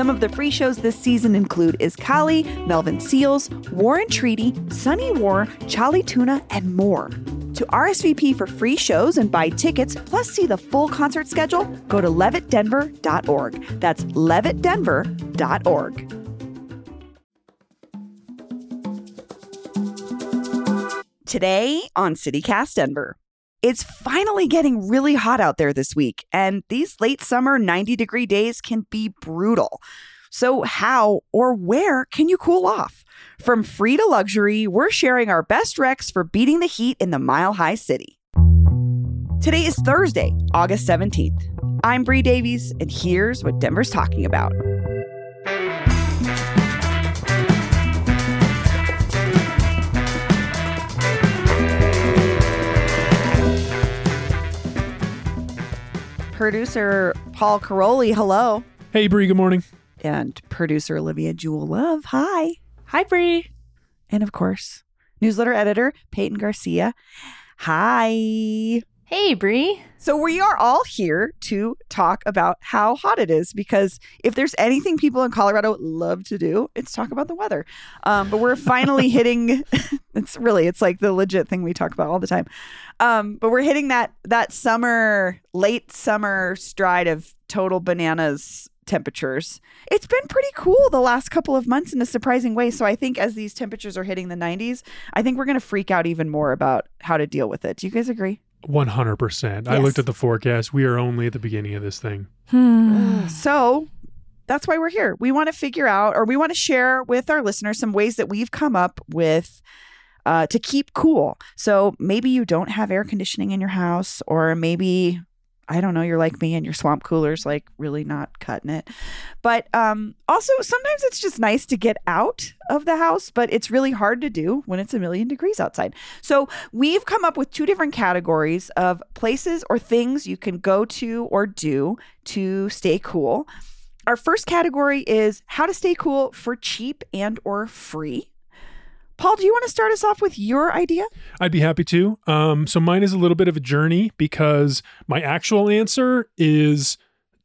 Some of the free shows this season include Is Kali, Melvin Seals, Warren Treaty, Sunny War, Charlie Tuna, and more. To RSVP for free shows and buy tickets, plus see the full concert schedule, go to levittdenver.org. That's levittdenver.org. Today on CityCast Denver. It's finally getting really hot out there this week, and these late summer 90 degree days can be brutal. So, how or where can you cool off? From free to luxury, we're sharing our best recs for beating the heat in the mile high city. Today is Thursday, August 17th. I'm Bree Davies, and here's what Denver's talking about. Producer Paul Karolyi, hello. Hey, Bree, good morning. And producer Olivia Jewell Love, hi. Hi, Bree. And of course, newsletter editor Peyton Garcia, hi. Hey, Bree. So we are all here to talk about how hot it is because if there's anything people in Colorado love to do, it's talk about the weather. Um, but we're finally hitting. It's really it's like the legit thing we talk about all the time. Um, but we're hitting that that summer, late summer stride of total bananas temperatures. It's been pretty cool the last couple of months in a surprising way. So I think as these temperatures are hitting the 90s, I think we're going to freak out even more about how to deal with it. Do you guys agree? 100%. I looked at the forecast. We are only at the beginning of this thing. So that's why we're here. We want to figure out, or we want to share with our listeners some ways that we've come up with uh, to keep cool. So maybe you don't have air conditioning in your house, or maybe I don't know, you're like me and your swamp cooler's like really not cutting it. But um, also, sometimes it's just nice to get out of the house, but it's really hard to do when it's a million degrees outside. So we've come up with two different categories of places or things you can go to or do to stay cool. Our first category is how to stay cool for cheap and or free. Paul, do you want to start us off with your idea? I'd be happy to. Um, so mine is a little bit of a journey because my actual answer is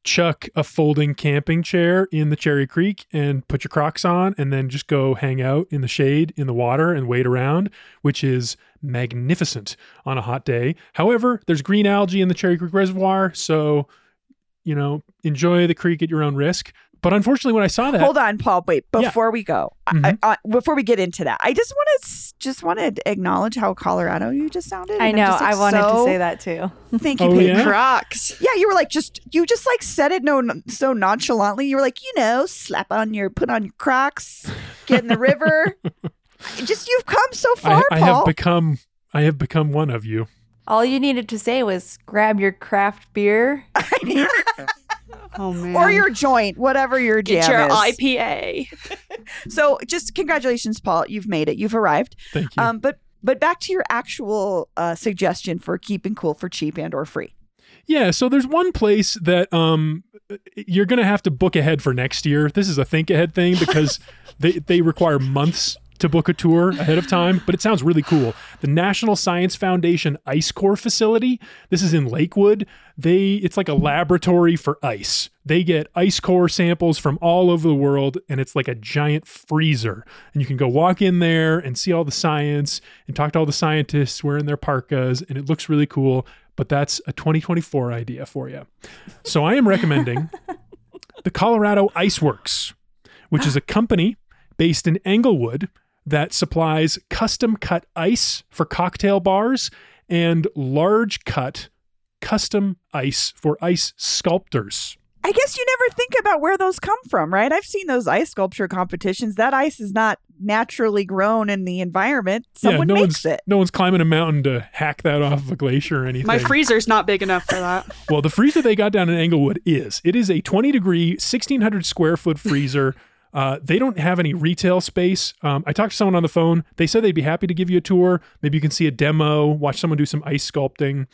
chuck a folding camping chair in the Cherry Creek and put your Crocs on, and then just go hang out in the shade in the water and wait around, which is magnificent on a hot day. However, there's green algae in the Cherry Creek Reservoir, so you know enjoy the creek at your own risk. But unfortunately, when I saw that, Hold on, Paul. Wait, Yeah. before we go, I- Mhm. I, I, before we get into that, I just want to just want to acknowledge how Colorado you just sounded. I know. just, like, I wanted to say that too. Thank you, Oh, Peyton. yeah? Crocs. Yeah, you were like just you just like said it no so nonchalantly. You were like, you know, slap on your put on your Crocs, get in the river. just you've come so far, I Paul. have become I have become one of you. All you needed to say was grab your craft beer. Oh man. or your joint, whatever your jam get jam your is. IPA. So just congratulations, Paul. You've made it. You've arrived. Thank you. Um, but but back to your actual uh, suggestion for keeping cool for cheap and or free. Yeah, so there's one place that um you're gonna have to book ahead for next year. This is a think ahead thing because they they require months to book a tour ahead of time, but it sounds really cool. The National Science Foundation Ice Core facility. This is in Lakewood. They it's like a laboratory for ice. They get ice core samples from all over the world and it's like a giant freezer. And you can go walk in there and see all the science and talk to all the scientists wearing their parkas and it looks really cool, but that's a 2024 idea for you. So I am recommending the Colorado Ice Works, which is a company based in Englewood that supplies custom cut ice for cocktail bars and large cut custom ice for ice sculptors. I guess you never think about where those come from, right? I've seen those ice sculpture competitions. That ice is not naturally grown in the environment. Someone yeah, no makes one's it. no one's climbing a mountain to hack that off of a glacier or anything. My freezer's not big enough for that. Well, the freezer they got down in Englewood is it is a 20 degree, 1600 square foot freezer. Uh, they don't have any retail space. Um, I talked to someone on the phone. They said they'd be happy to give you a tour. Maybe you can see a demo, watch someone do some ice sculpting.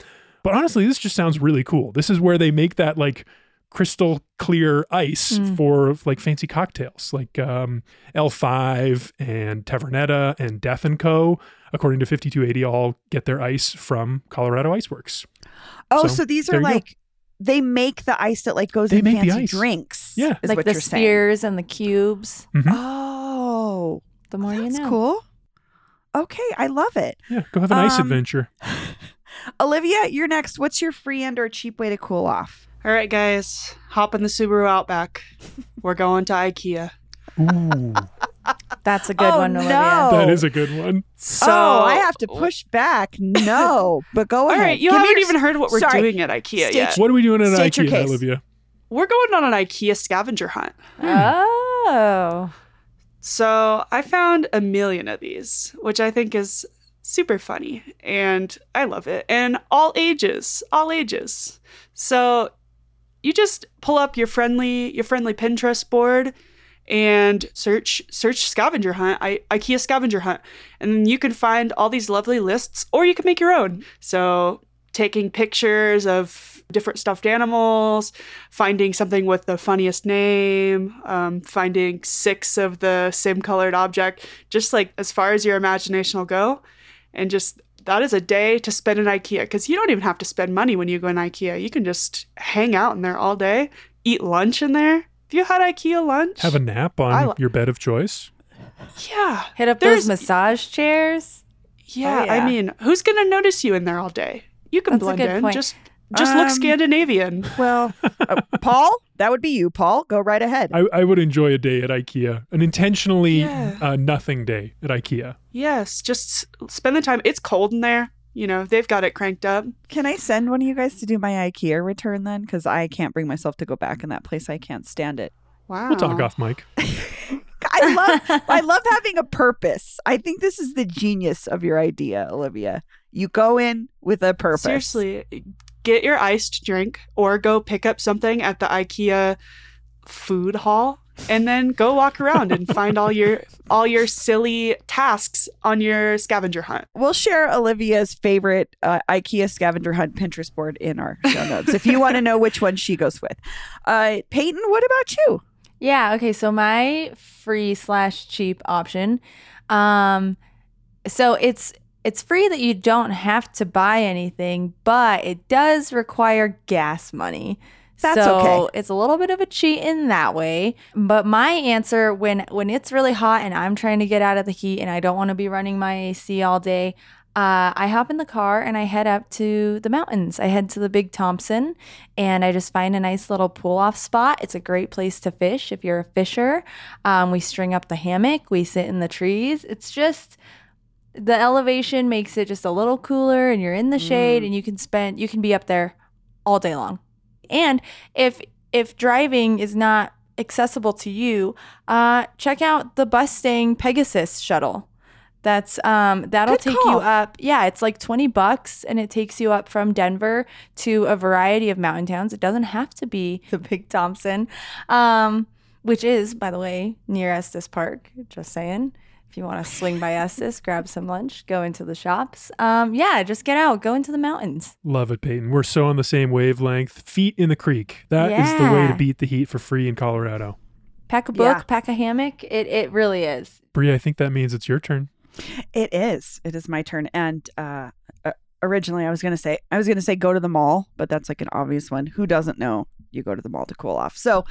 But honestly, this just sounds really cool. This is where they make that like crystal clear ice for like fancy cocktails like um, L5 and Tavernetta and Death and Co. According to 5280, all get their ice from Colorado Ice Works. Oh, So, so, these are like they make the ice that like goes They in make the fancy ice. drinks. Yeah. is like what the you're saying. spheres and the cubes. Oh, The more you that's know. cool. Okay, I love it. Yeah, go have an ice Um, adventure. Olivia, you're next. What's your free and or cheap way to cool off? All right, guys, hop in the Subaru Outback. We're going to IKEA. Ooh, That's a good Oh, one, Olivia. no. that is a good one. So oh, I have to push back. No, but go All ahead. right, you Give haven't your- even heard what we're sorry. doing at IKEA State yet. What are we doing at State IKEA. Olivia? We're going on an IKEA scavenger hunt. Hmm. Oh. So I found a million of these, which I think is super funny and I love it. And all ages, all ages. So you just pull up your friendly your friendly Pinterest board and search search scavenger hunt, I, IKEA scavenger hunt, and you can find all these lovely lists, or you can make your own. So taking pictures of different stuffed animals, finding something with the funniest name, um, finding six of the same colored object, just like as far as your imagination will go. And just that is a day to spend in IKEA because you don't even have to spend money when you go in IKEA. You can just hang out in there all day, eat lunch in there. Have you had IKEA lunch? Have a nap on li- your bed of choice. yeah. Hit up There's- those massage chairs. Yeah, Oh, yeah. I mean, who's gonna notice you in there all day? You can That's a blend good in. point. Just just look Um, Scandinavian. Well, uh, Paul, that would be you, Paul. Go right ahead. I, I would enjoy a day at IKEA, an intentionally Yeah. uh, nothing day at IKEA. Yes, just spend the time. It's cold in there. You know, they've got it cranked up. Can I send one of you guys to do my IKEA return then? Because I can't bring myself to go back in that place. I can't stand it. Wow. We'll talk off mic. I love I love having a purpose. I think this is the genius of your idea, Olivia. You go in with a purpose. Seriously, get your iced drink or go pick up something at the IKEA food hall and then go walk around and find all your all your silly tasks on your scavenger hunt. We'll share Olivia's favorite uh, IKEA scavenger hunt Pinterest board in our show notes if you want to know which one she goes with. Uh, Peyton, what about you? Yeah. Okay. So my free slash cheap option, um, so it's it's free that you don't have to buy anything, but it does require gas money. That's so okay. It's a little bit of a cheat in that way. But my answer when when it's really hot and I'm trying to get out of the heat and I don't want to be running my AC all day, uh, I hop in the car and I head up to the mountains. I head to the Big Thompson and I just find a nice little pull off spot. It's a great place to fish if you're a fisher. Um, we string up the hammock, we sit in the trees. It's just the elevation makes it just a little cooler and you're in the shade and you can spend you can be up there all day long. And if if driving is not accessible to you, uh, check out the Bustang Pegasus shuttle. That's um that'll Good take call. you up. Yeah, it's like 20 bucks and it takes you up from Denver to a variety of mountain towns. It doesn't have to be the Big Thompson. Um which is by the way near Estes Park, just saying. If you want to swing by Estes, grab some lunch, go into the shops. Um yeah, just get out, go into the mountains. Love it, Peyton. We're so on the same wavelength. Feet in the creek. That is the way to beat the heat for free in Colorado. Pack a book, Yeah. pack a hammock. It it really is. Bree, I think that means it's your turn. It is. It is my turn. And uh, uh, originally, I was gonna say I was gonna say go to the mall, but that's like an obvious one. Who doesn't know you go to the mall to cool off? So.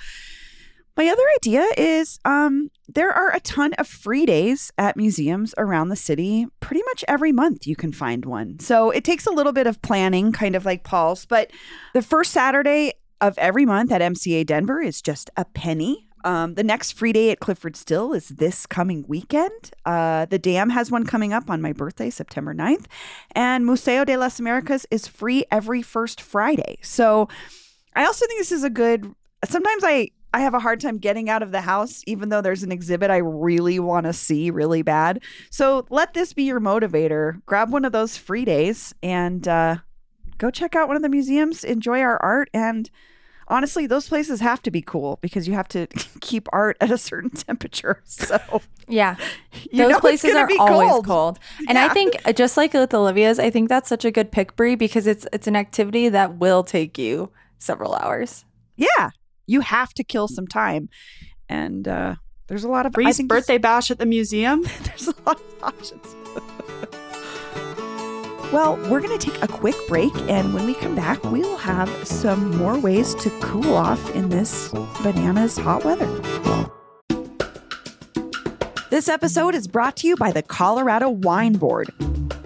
My other idea is um, there are a ton of free days at museums around the city. Pretty much every month you can find one. So it takes a little bit of planning, kind of like Paul's, but the first Saturday of every month at MCA Denver is just a penny. Um, the next free day at Clyfford Still is this coming weekend. Uh, the DAM has one coming up on my birthday, September 9th. And Museo de las Americas is free every first Friday. So I also think this is a good. Sometimes I. I have a hard time getting out of the house, even though there's an exhibit I really want to see really bad. So let this be your motivator. Grab one of those free days and uh, go check out one of the museums, enjoy our art, and honestly, those places have to be cool because you have to keep art at a certain temperature. So Yeah. Those places are always cold. cold. And I think uh, just like with Olivia's, I think that's such a good pick, Bree, because it's it's an activity that will take you several hours. Yeah, you have to kill some time, and uh, there's a lot of Bree's birthday bash at the museum. There's a lot of options. well, we're going to take a quick break, and when we come back, we will have some more ways to cool off in this bananas hot weather. This episode is brought to you by the Colorado Wine Board.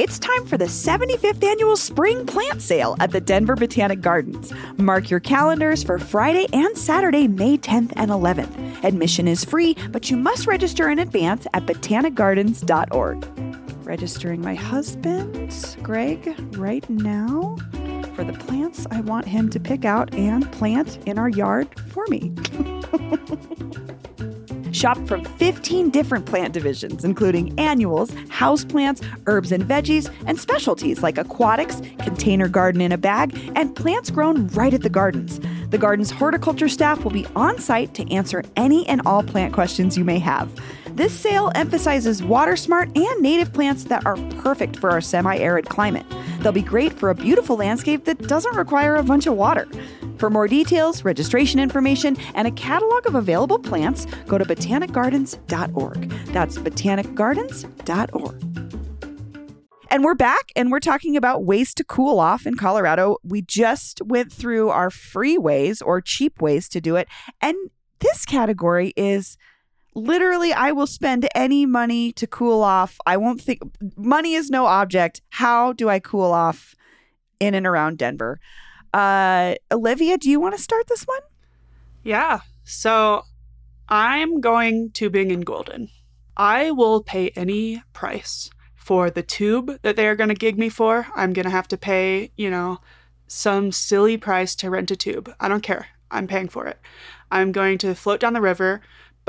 It's time for the 75th annual spring plant sale at the Denver Botanic Gardens. Mark your calendars for Friday and Saturday, May 10th and 11th. Admission is free, but you must register in advance at botanicgardens.org. Registering my husband, Greg, right now for the plants I want him to pick out and plant in our yard for me. Shop from 15 different plant divisions, including annuals, houseplants, herbs and veggies, and specialties like aquatics, container garden in a bag, and plants grown right at the gardens. The garden's horticulture staff will be on site to answer any and all plant questions you may have. This sale emphasizes water smart and native plants that are perfect for our semi arid climate. They'll be great for a beautiful landscape that doesn't require a bunch of water. For more details, registration information, and a catalog of available plants, go to botanicgardens.org. That's botanicgardens.org. And we're back and we're talking about ways to cool off in Colorado. We just went through our free ways or cheap ways to do it. And this category is literally I will spend any money to cool off. I won't think money is no object. How do I cool off in and around Denver? Uh, Olivia, do you want to start this one? Yeah. So I'm going tubing in Golden. I will pay any price for the tube that they are going to gig me for. I'm going to have to pay, you know, some silly price to rent a tube. I don't care. I'm paying for it. I'm going to float down the river,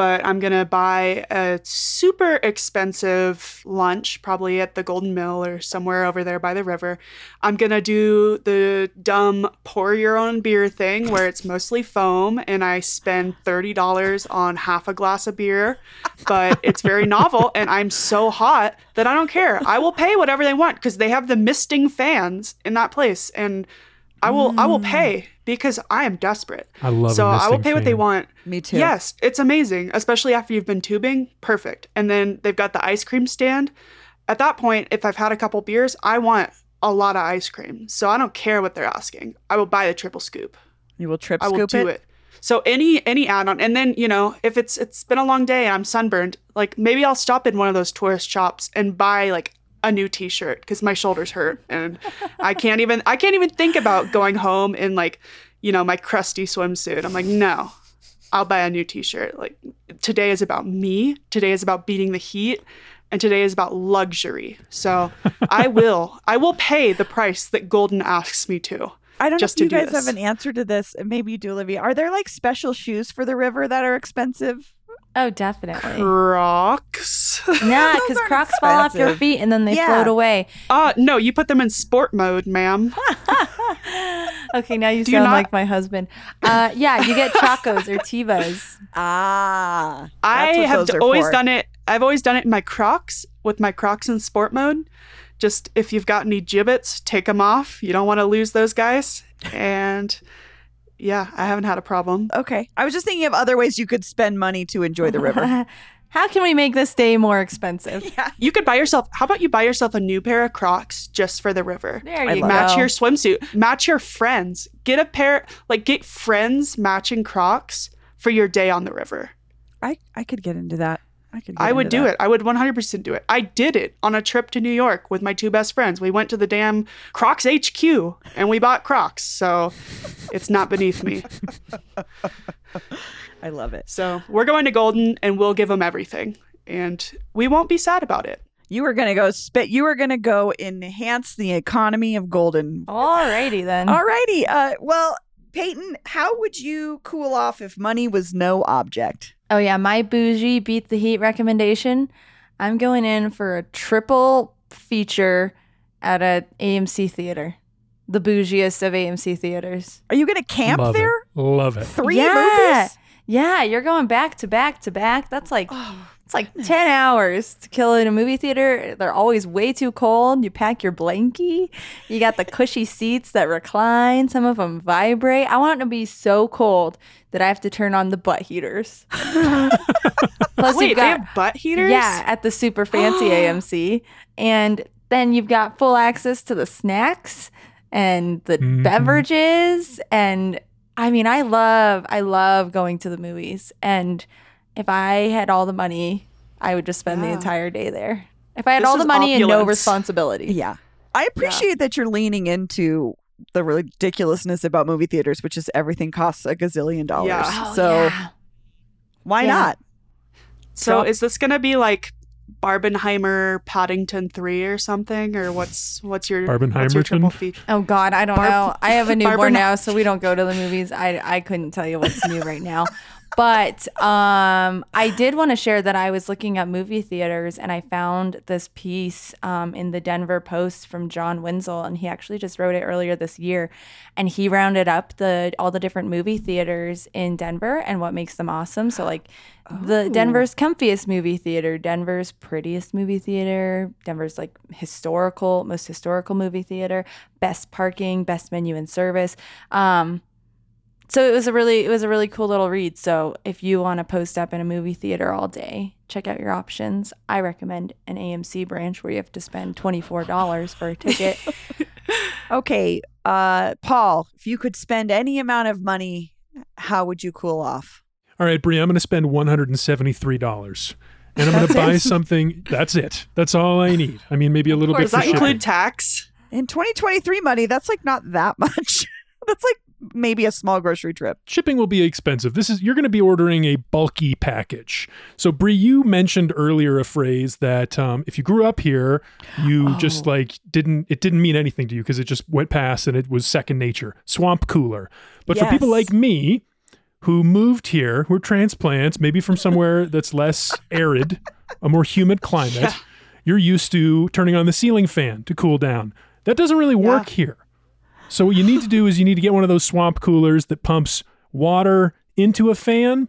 but I'm going to buy a super expensive lunch, probably at the Golden Mill or somewhere over there by the river. I'm going to do the dumb pour your own beer thing where it's mostly foam and I spend $30 on half a glass of beer, but it's very novel and I'm so hot that I don't care. I will pay whatever they want because they have the misting fans in that place and I will I will pay mm. because I am desperate. I love. so I will pay what they want. Me too. Yes, it's amazing, especially after you've been tubing. Perfect. And then they've got the ice cream stand. At that point, if I've had a couple beers, I want a lot of ice cream. So I don't care what they're asking. I will buy the triple scoop. You will trip scoop. I will do it. it. So any any add-on, and then you know if it's it's been a long day and I'm sunburned, like maybe I'll stop in one of those tourist shops and buy like a new T-shirt because my shoulders hurt and I can't even I can't even think about going home in like you know my crusty swimsuit. I'm like no, I'll buy a new T-shirt. Like today is about me. Today is about beating the heat. And today is about luxury. So I will, I will pay the price that Golden asks me to. I don't just know if to you do guys have an answer to this. Maybe you do, Olivia. Are there like special shoes for the river that are expensive? Oh, definitely. Crocs. Nah, because aren't Crocs fall off your feet and then they Yeah. float away. Uh no, you put them in sport mode, ma'am. okay, now you Do you sound not- like my husband. Uh, yeah, you get Chacos or Tevas. Ah, I that's what have those d- are always for. done it. I've always done it in my Crocs with my Crocs in sport mode. Just if you've got any Jibbitz, take them off. You don't want to lose those guys. And yeah, I haven't had a problem. Okay, I was just thinking of other ways you could spend money to enjoy the river. How can we make this day more expensive? Yeah. You could buy yourself. How about you buy yourself a new pair of Crocs just for the river? There you love go. Match your swimsuit. Match your friends. Get a pair. Like get friends matching Crocs for your day on the river. I I could get into that. I could. Get I would into do that. it. I would 100% do it. I did it on a trip to New York with my two best friends. We went to the damn Crocs HQ and we bought Crocs. So it's not beneath me. I love it. So we're going to Golden and we'll give them everything. And we won't be sad about it. You were gonna go spit. You were gonna go enhance the economy of Golden. Alrighty then. Alrighty. Uh, well, Peyton, how would you cool off if money was no object? Oh yeah, my bougie beat the heat recommendation. I'm going in for a triple feature at a AMC theater, the bougiest of AMC theaters. Are you gonna camp Love there? It. Love it. Three yeah. movies? Yeah, you're going back to back to back. That's like oh, it's like ten hours to kill in a movie theater. They're always way too cold. You pack your blankie. You got the cushy seats that recline. Some of them vibrate. I want it to be so cold that I have to turn on the butt heaters. Plus, Wait, you've they got have butt heaters? yeah, at the super fancy AMC. And then you've got full access to the snacks and the Mhm. beverages. And I mean, I love, I love going to the movies. And if I had all the money, I would just spend the entire day there. If I had This all the is money and no responsibility. Yeah. I appreciate that you're leaning into the ridiculousness about movie theaters, which is everything costs a gazillion dollars. Yeah. Oh, so yeah. why Yeah. not? So Drop- is this going to be like Barbenheimer Paddington 3 or something? Or what's what's your, Barbenheimer your triple feature? Oh God, I don't Barb- know. I have a newborn Barber- now, so we don't go to the movies. I I couldn't tell you what's new right now. But um, I did want to share that I was looking at movie theaters and I found this piece um, in the Denver Post from John Wenzel, and he actually just wrote it earlier this year, and he rounded up the all the different movie theaters in Denver and what makes them awesome. So like the Denver's comfiest movie theater, Denver's prettiest movie theater, Denver's like historical, most historical movie theater, best parking, best menu and service. Um, so it was a really it was a really cool little read. So if you want to post up in a movie theater all day, check out your options. I recommend an AMC branch where you have to spend twenty four dollars for a ticket. Okay, uh, Paul, if you could spend any amount of money, how would you cool off? All right, Bree, I'm going to spend $173. And I'm going to buy it? something. That's it. That's all I need. I mean, maybe a little bit Does for that shipping. include tax? In 2023 money, that's like not that much. that's like maybe a small grocery trip. shipping will be expensive. This is you're going to be ordering a bulky package. So Bree, you mentioned earlier a phrase that um, if you grew up here, you just Oh. like didn't it didn't mean anything to you because it just went past and it was second nature. Swamp cooler. But for people like me who moved here, who are transplants, maybe from somewhere that's less arid, a more humid climate, Yeah. you're used to turning on the ceiling fan to cool down. That doesn't really work here. So what you need to do is you need to get one of those swamp coolers that pumps water into a fan,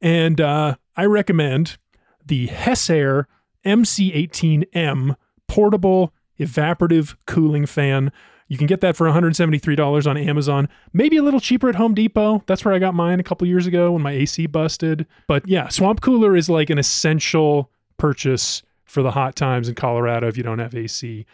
and uh, I recommend the Hessaire MC18M portable evaporative cooling fan. You can get that for $173 on Amazon, maybe a little cheaper at Home Depot. That's where I got mine a couple years ago when my AC busted. But yeah, Swamp Cooler is like an essential purchase for the hot times in Colorado if you don't have AC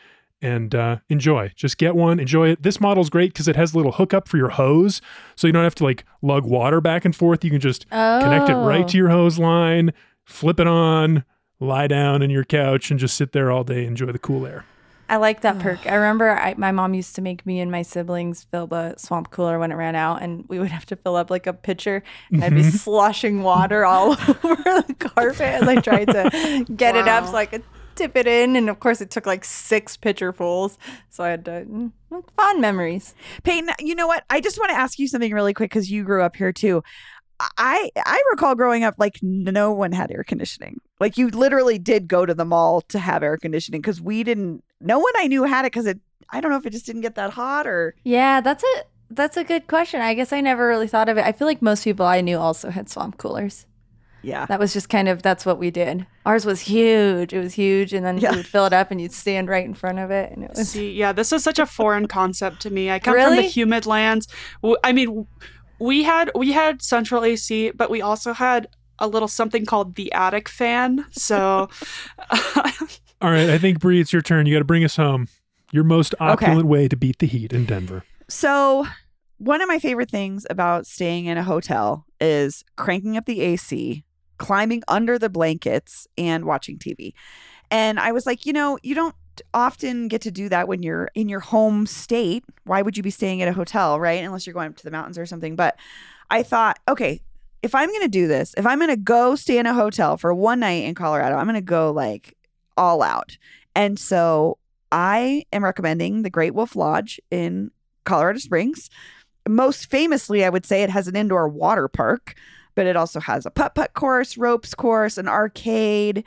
and uh, enjoy. Just get one, enjoy it. This model's great because it has a little hookup for your hose, so you don't have to like lug water back and forth. You can just connect it right Oh. to your hose line, flip it on, lie down in your couch, and just sit there all day, enjoy the cool air. I like that perk. I remember I, my mom used to make me and my siblings fill the swamp cooler when it ran out, and we would have to fill up like a pitcher, and I'd be Mhm. sloshing water all over the carpet as I tried to get it up Wow. so I could tip it in. And of course, it took like six pitcherfuls, so I had to mm, fond memories. Peyton, you know what? I just want to ask you something really quick because you grew up here too. I I recall growing up like no one had air conditioning. Like you literally did go to the mall to have air conditioning because we didn't. No one I knew had it because it. I don't know if it just didn't get that hot or. Yeah, that's a that's a good question. I guess I never really thought of it. I feel like most people I knew also had swamp coolers. Yeah. That was just kind of that's what we did. Ours was huge. It was huge, and then Yeah. you would fill it up, and you'd stand right in front of it, and it was See, yeah, this is such a foreign concept to me. I come from the humid lands. I mean, we had we had central AC, but we also had a little something called the attic fan. So All right, I think Bree, it's your turn. You got to bring us home. Your most opulent way to beat the heat in Denver. So, one of my favorite things about staying in a hotel is cranking up the AC, climbing under the blankets, and watching TV. And I was like, you know, you don't often get to do that when you're in your home state. Why would you be staying at a hotel, right? Unless you're going up to the mountains or something. But I thought, okay, if I'm going to do this, if I'm going to go stay in a hotel for one night in Colorado, I'm going to go like all out. And so I am recommending the Great Wolf Lodge in Colorado Springs. Most famously, I would say it has an indoor water park, but it also has a putt putt course, ropes course, an arcade.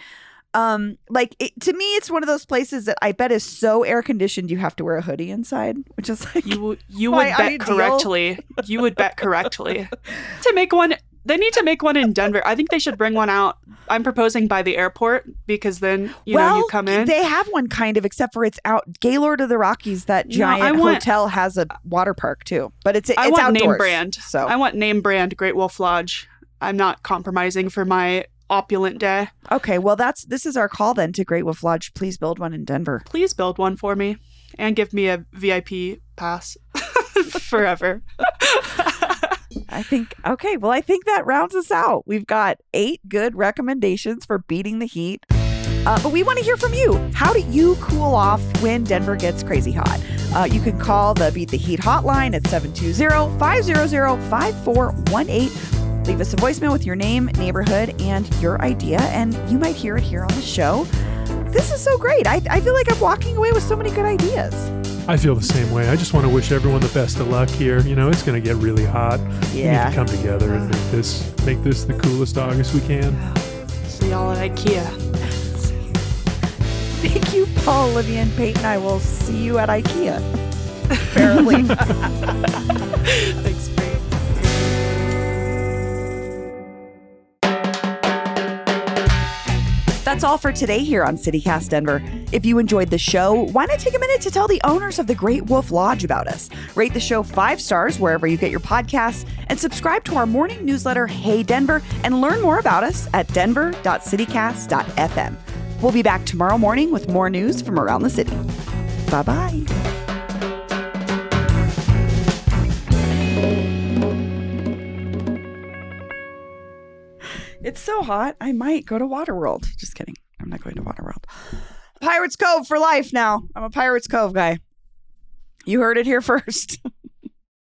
Um, like it, to me, it's one of those places that I bet is so air conditioned you have to wear a hoodie inside, which is like you you would bet ideal- correctly. You would bet correctly. to make one they need to make one in Denver. I think they should bring one out. I'm proposing by the airport because then you well, know you come in. They have one kind of, except for it's out Gaylord of the Rockies. That No, giant want- hotel has a water park too, but it's it's I want outdoors. name brand. So I want name brand Great Wolf Lodge. I'm not compromising for my opulent day. okay, well that's this is our call then to Great Wolf Lodge. Please build one in Denver. Please build one for me and give me a VIP pass forever. I think okay. Well, I think that rounds us out. We've got eight good recommendations for beating the heat. Uh, but we want to hear from you. How do you cool off when Denver gets crazy hot? Uh, you can call the Beat the Heat hotline at 720-500-5418. Leave us a voicemail with your name, neighborhood, and your idea, and you might hear it here on the show. This is so great. I, I feel like I'm walking away with so many good ideas. I feel the same way. I just want to wish everyone the best of luck here. You know, it's going to get really hot. We need to come together and make this make this the coolest August we can. See y'all at IKEA. Thank you, Paul, Olivia, and Peyton. I will see you at IKEA. Apparently. That's all for today here on CityCast Denver. If you enjoyed the show, why not take a minute to tell the owners of the Great Wolf Lodge about us? Rate the show five stars wherever you get your podcasts, and subscribe to our morning newsletter, Hey Denver, and learn more about us at denver.citycast.fm. We'll be back tomorrow morning with more news from around the city. Bye bye. It's so hot. I might go to Waterworld. Just kidding. I'm not going to Waterworld. Pirates Cove for life now. I'm a Pirates Cove guy. You heard it here first.